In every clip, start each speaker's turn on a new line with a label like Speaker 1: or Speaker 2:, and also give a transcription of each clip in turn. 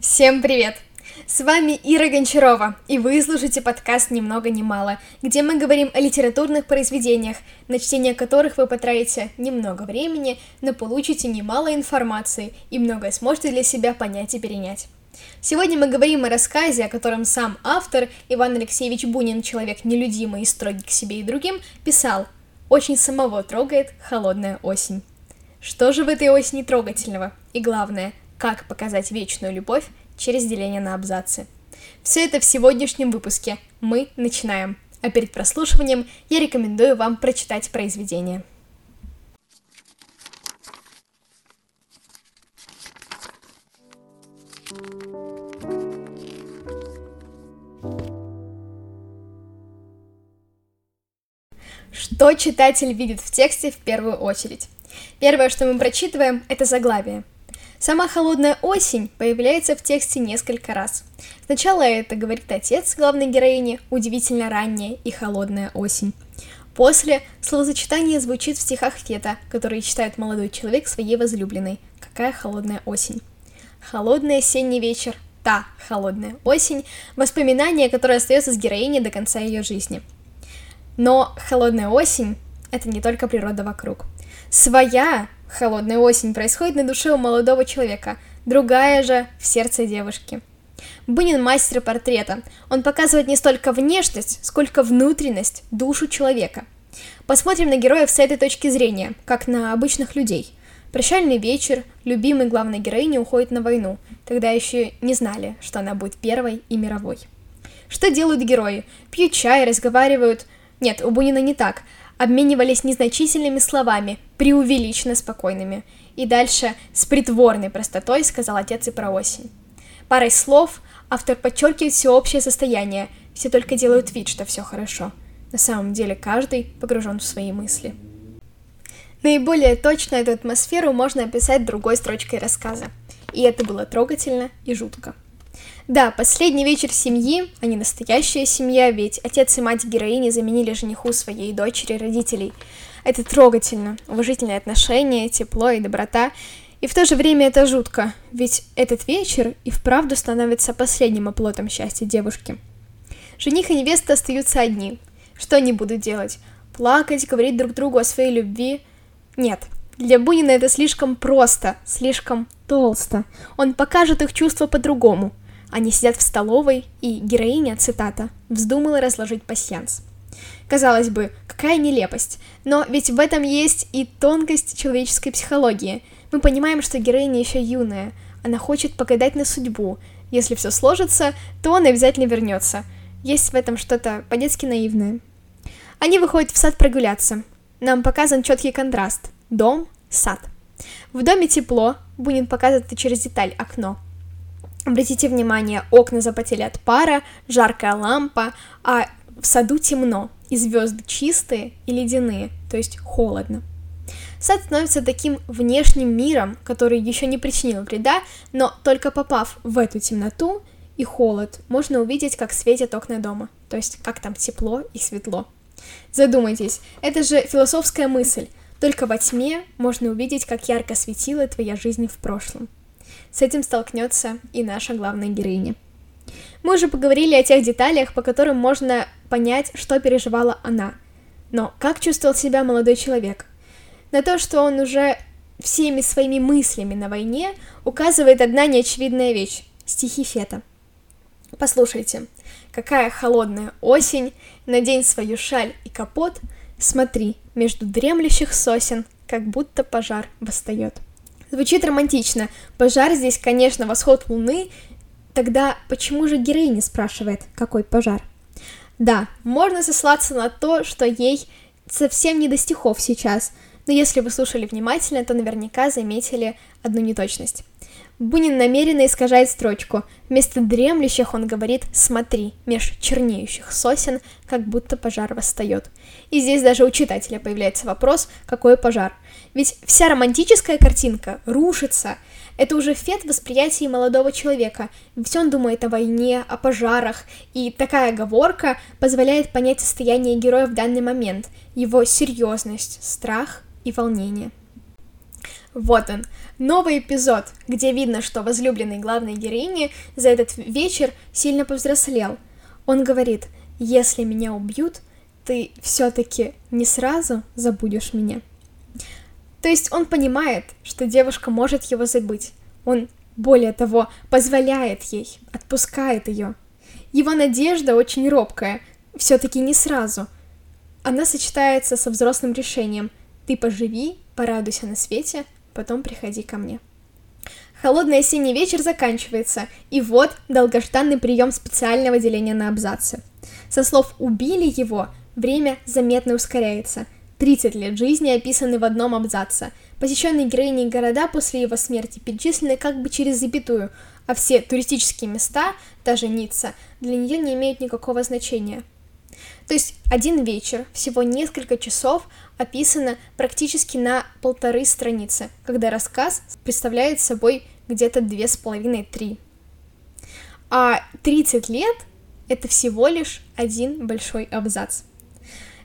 Speaker 1: Всем привет! С вами Ира Гончарова, и вы слушаете подкаст «Ни много ни мало», где мы говорим о литературных произведениях, на чтение которых вы потратите немного времени, но получите немало информации и многое сможете для себя понять и перенять. Сегодня мы говорим о рассказе, о котором сам автор Иван Алексеевич Бунин, человек нелюдимый и строгий к себе и другим, писал «Очень самого трогает холодная осень». Что же в этой осени трогательного? И главное, как показать вечную любовь через деление на абзацы. Все это в сегодняшнем выпуске. Мы начинаем. А перед прослушиванием я рекомендую вам прочитать произведение. Что читатель видит в тексте в первую очередь? Первое, что мы прочитываем, это заглавие – Сама холодная осень появляется в тексте несколько раз. Сначала это говорит отец главной героини, удивительно ранняя и холодная осень. После словосочетание звучит в стихах Фета, которые читает молодой человек своей возлюбленной. Какая холодная осень. Холодный осенний вечер, та холодная осень, воспоминание, которое остается с героиней до конца ее жизни. Но холодная осень — это не только природа вокруг. Своя холодная осень происходит на душе у молодого человека, другая же в сердце девушки. Бунин мастер портрета. Он показывает не столько внешность, сколько внутренность, душу человека. Посмотрим на героев с этой точки зрения, как на обычных людей. Прощальный вечер, любимый главной героини уходит на войну. Тогда еще не знали, что она будет первой и мировой. Что делают герои? Пьют чай, разговаривают... Нет, у Бунина не так обменивались незначительными словами, преувеличенно спокойными. И дальше с притворной простотой сказал отец и про осень. Парой слов автор подчеркивает всеобщее состояние, все только делают вид, что все хорошо. На самом деле каждый погружен в свои мысли. Наиболее точно эту атмосферу можно описать другой строчкой рассказа. И это было трогательно и жутко. Да, последний вечер семьи, а не настоящая семья, ведь отец и мать героини заменили жениху своей дочери родителей. Это трогательно, уважительные отношения, тепло и доброта. И в то же время это жутко, ведь этот вечер и вправду становится последним оплотом счастья девушки. Жених и невеста остаются одни. Что они будут делать? Плакать, говорить друг другу о своей любви? Нет, для Бунина это слишком просто, слишком толсто. Он покажет их чувства по-другому, они сидят в столовой, и героиня, цитата, вздумала разложить пасьянс. Казалось бы, какая нелепость, но ведь в этом есть и тонкость человеческой психологии. Мы понимаем, что героиня еще юная, она хочет погадать на судьбу. Если все сложится, то он обязательно вернется. Есть в этом что-то по-детски наивное. Они выходят в сад прогуляться. Нам показан четкий контраст. Дом, сад. В доме тепло, Бунин показывает это через деталь, окно. Обратите внимание, окна запотели от пара, жаркая лампа, а в саду темно, и звезды чистые и ледяные, то есть холодно. Сад становится таким внешним миром, который еще не причинил вреда, но только попав в эту темноту и холод, можно увидеть, как светят окна дома, то есть как там тепло и светло. Задумайтесь, это же философская мысль. Только во тьме можно увидеть, как ярко светила твоя жизнь в прошлом. С этим столкнется и наша главная героиня. Мы уже поговорили о тех деталях, по которым можно понять, что переживала она. Но как чувствовал себя молодой человек? На то, что он уже всеми своими мыслями на войне, указывает одна неочевидная вещь — стихи Фета. Послушайте, какая холодная осень, надень свою шаль и капот, смотри, между дремлющих сосен, как будто пожар восстает. Звучит романтично. Пожар здесь, конечно, восход луны. Тогда почему же героиня спрашивает, какой пожар? Да, можно сослаться на то, что ей совсем не до стихов сейчас, но если вы слушали внимательно, то наверняка заметили одну неточность. Бунин намеренно искажает строчку. Вместо дремлющих он говорит «смотри» меж чернеющих сосен, как будто пожар восстает. И здесь даже у читателя появляется вопрос, какой пожар. Ведь вся романтическая картинка рушится. Это уже фет восприятия молодого человека, ведь он думает о войне, о пожарах, и такая оговорка позволяет понять состояние героя в данный момент, его серьезность, страх и волнение. Вот он, новый эпизод, где видно, что возлюбленный главной героини за этот вечер сильно повзрослел. Он говорит, если меня убьют, ты все-таки не сразу забудешь меня. То есть он понимает, что девушка может его забыть. Он, более того, позволяет ей, отпускает ее. Его надежда очень робкая, все-таки не сразу. Она сочетается со взрослым решением «ты поживи, порадуйся на свете, потом приходи ко мне». Холодный осенний вечер заканчивается, и вот долгожданный прием специального деления на абзацы. Со слов «убили его» время заметно ускоряется. 30 лет жизни описаны в одном абзаце. Посещенные героиней города после его смерти перечислены как бы через запятую, а все туристические места, даже Ницца, для нее не имеют никакого значения. То есть один вечер, всего несколько часов, описано практически на полторы страницы, когда рассказ представляет собой где-то две с половиной-три. А 30 лет — это всего лишь один большой абзац.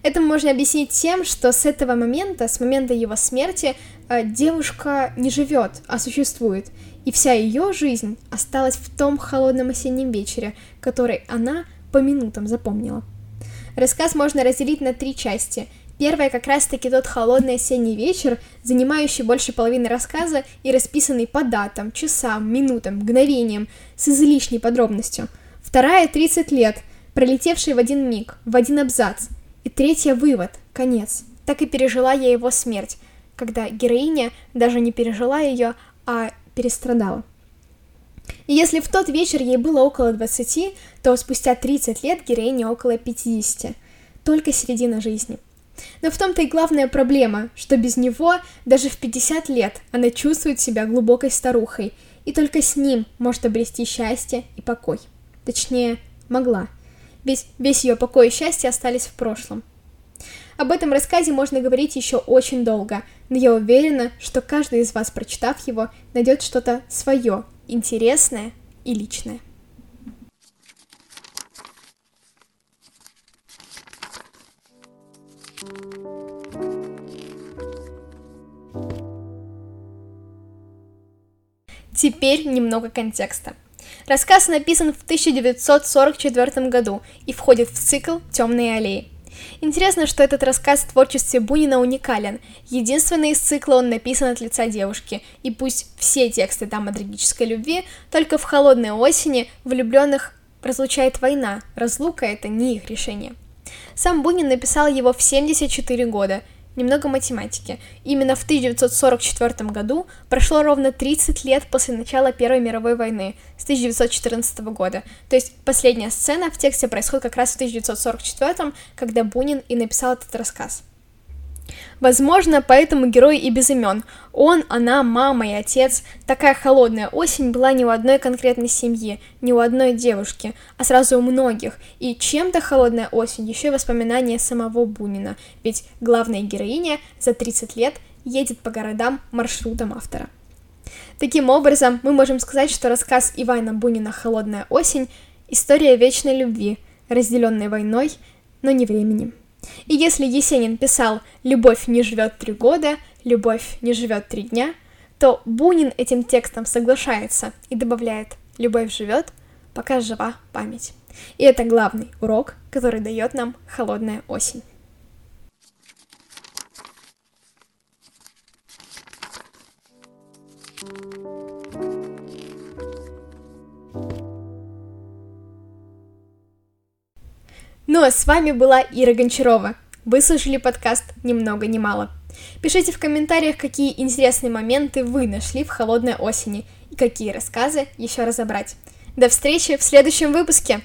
Speaker 1: Это можно объяснить тем, что с этого момента, с момента его смерти, э, девушка не живет, а существует, и вся ее жизнь осталась в том холодном осеннем вечере, который она по минутам запомнила. Рассказ можно разделить на три части. Первая как раз-таки тот холодный осенний вечер, занимающий больше половины рассказа и расписанный по датам, часам, минутам, мгновениям, с излишней подробностью. Вторая — 30 лет, пролетевший в один миг, в один абзац. И третья — вывод, конец. Так и пережила я его смерть, когда героиня даже не пережила ее, а перестрадала. И если в тот вечер ей было около 20, то спустя 30 лет героине около 50. Только середина жизни. Но в том-то и главная проблема, что без него даже в 50 лет она чувствует себя глубокой старухой, и только с ним может обрести счастье и покой. Точнее, могла. Ведь весь ее покой и счастье остались в прошлом. Об этом рассказе можно говорить еще очень долго, но я уверена, что каждый из вас, прочитав его, найдет что-то свое, интересное и личное. Теперь немного контекста. Рассказ написан в 1944 году и входит в цикл «Темные аллеи». Интересно, что этот рассказ в творчестве Бунина уникален. Единственный из цикла он написан от лица девушки, и пусть все тексты там о трагической любви, только в холодной осени влюбленных разлучает война, разлука это не их решение. Сам Бунин написал его в 74 года – Немного математики. Именно в 1944 году прошло ровно 30 лет после начала Первой мировой войны, с 1914 года. То есть последняя сцена в тексте происходит как раз в 1944, когда Бунин и написал этот рассказ. Возможно, поэтому герой и без имен. Он, она, мама и отец. Такая холодная осень была не у одной конкретной семьи, не у одной девушки, а сразу у многих. И чем-то холодная осень еще и воспоминания самого Бунина, ведь главная героиня за 30 лет едет по городам маршрутом автора. Таким образом, мы можем сказать, что рассказ Ивана Бунина «Холодная осень» — история вечной любви, разделенной войной, но не временем. И если Есенин писал «любовь не живет три года», «любовь не живет три дня», то Бунин этим текстом соглашается и добавляет «любовь живет, пока жива память». И это главный урок, который дает нам холодная осень. Ну а с вами была Ира Гончарова. Вы слушали подкаст «Ни много ни мало». Пишите в комментариях, какие интересные моменты вы нашли в холодной осени и какие рассказы еще разобрать. До встречи в следующем выпуске!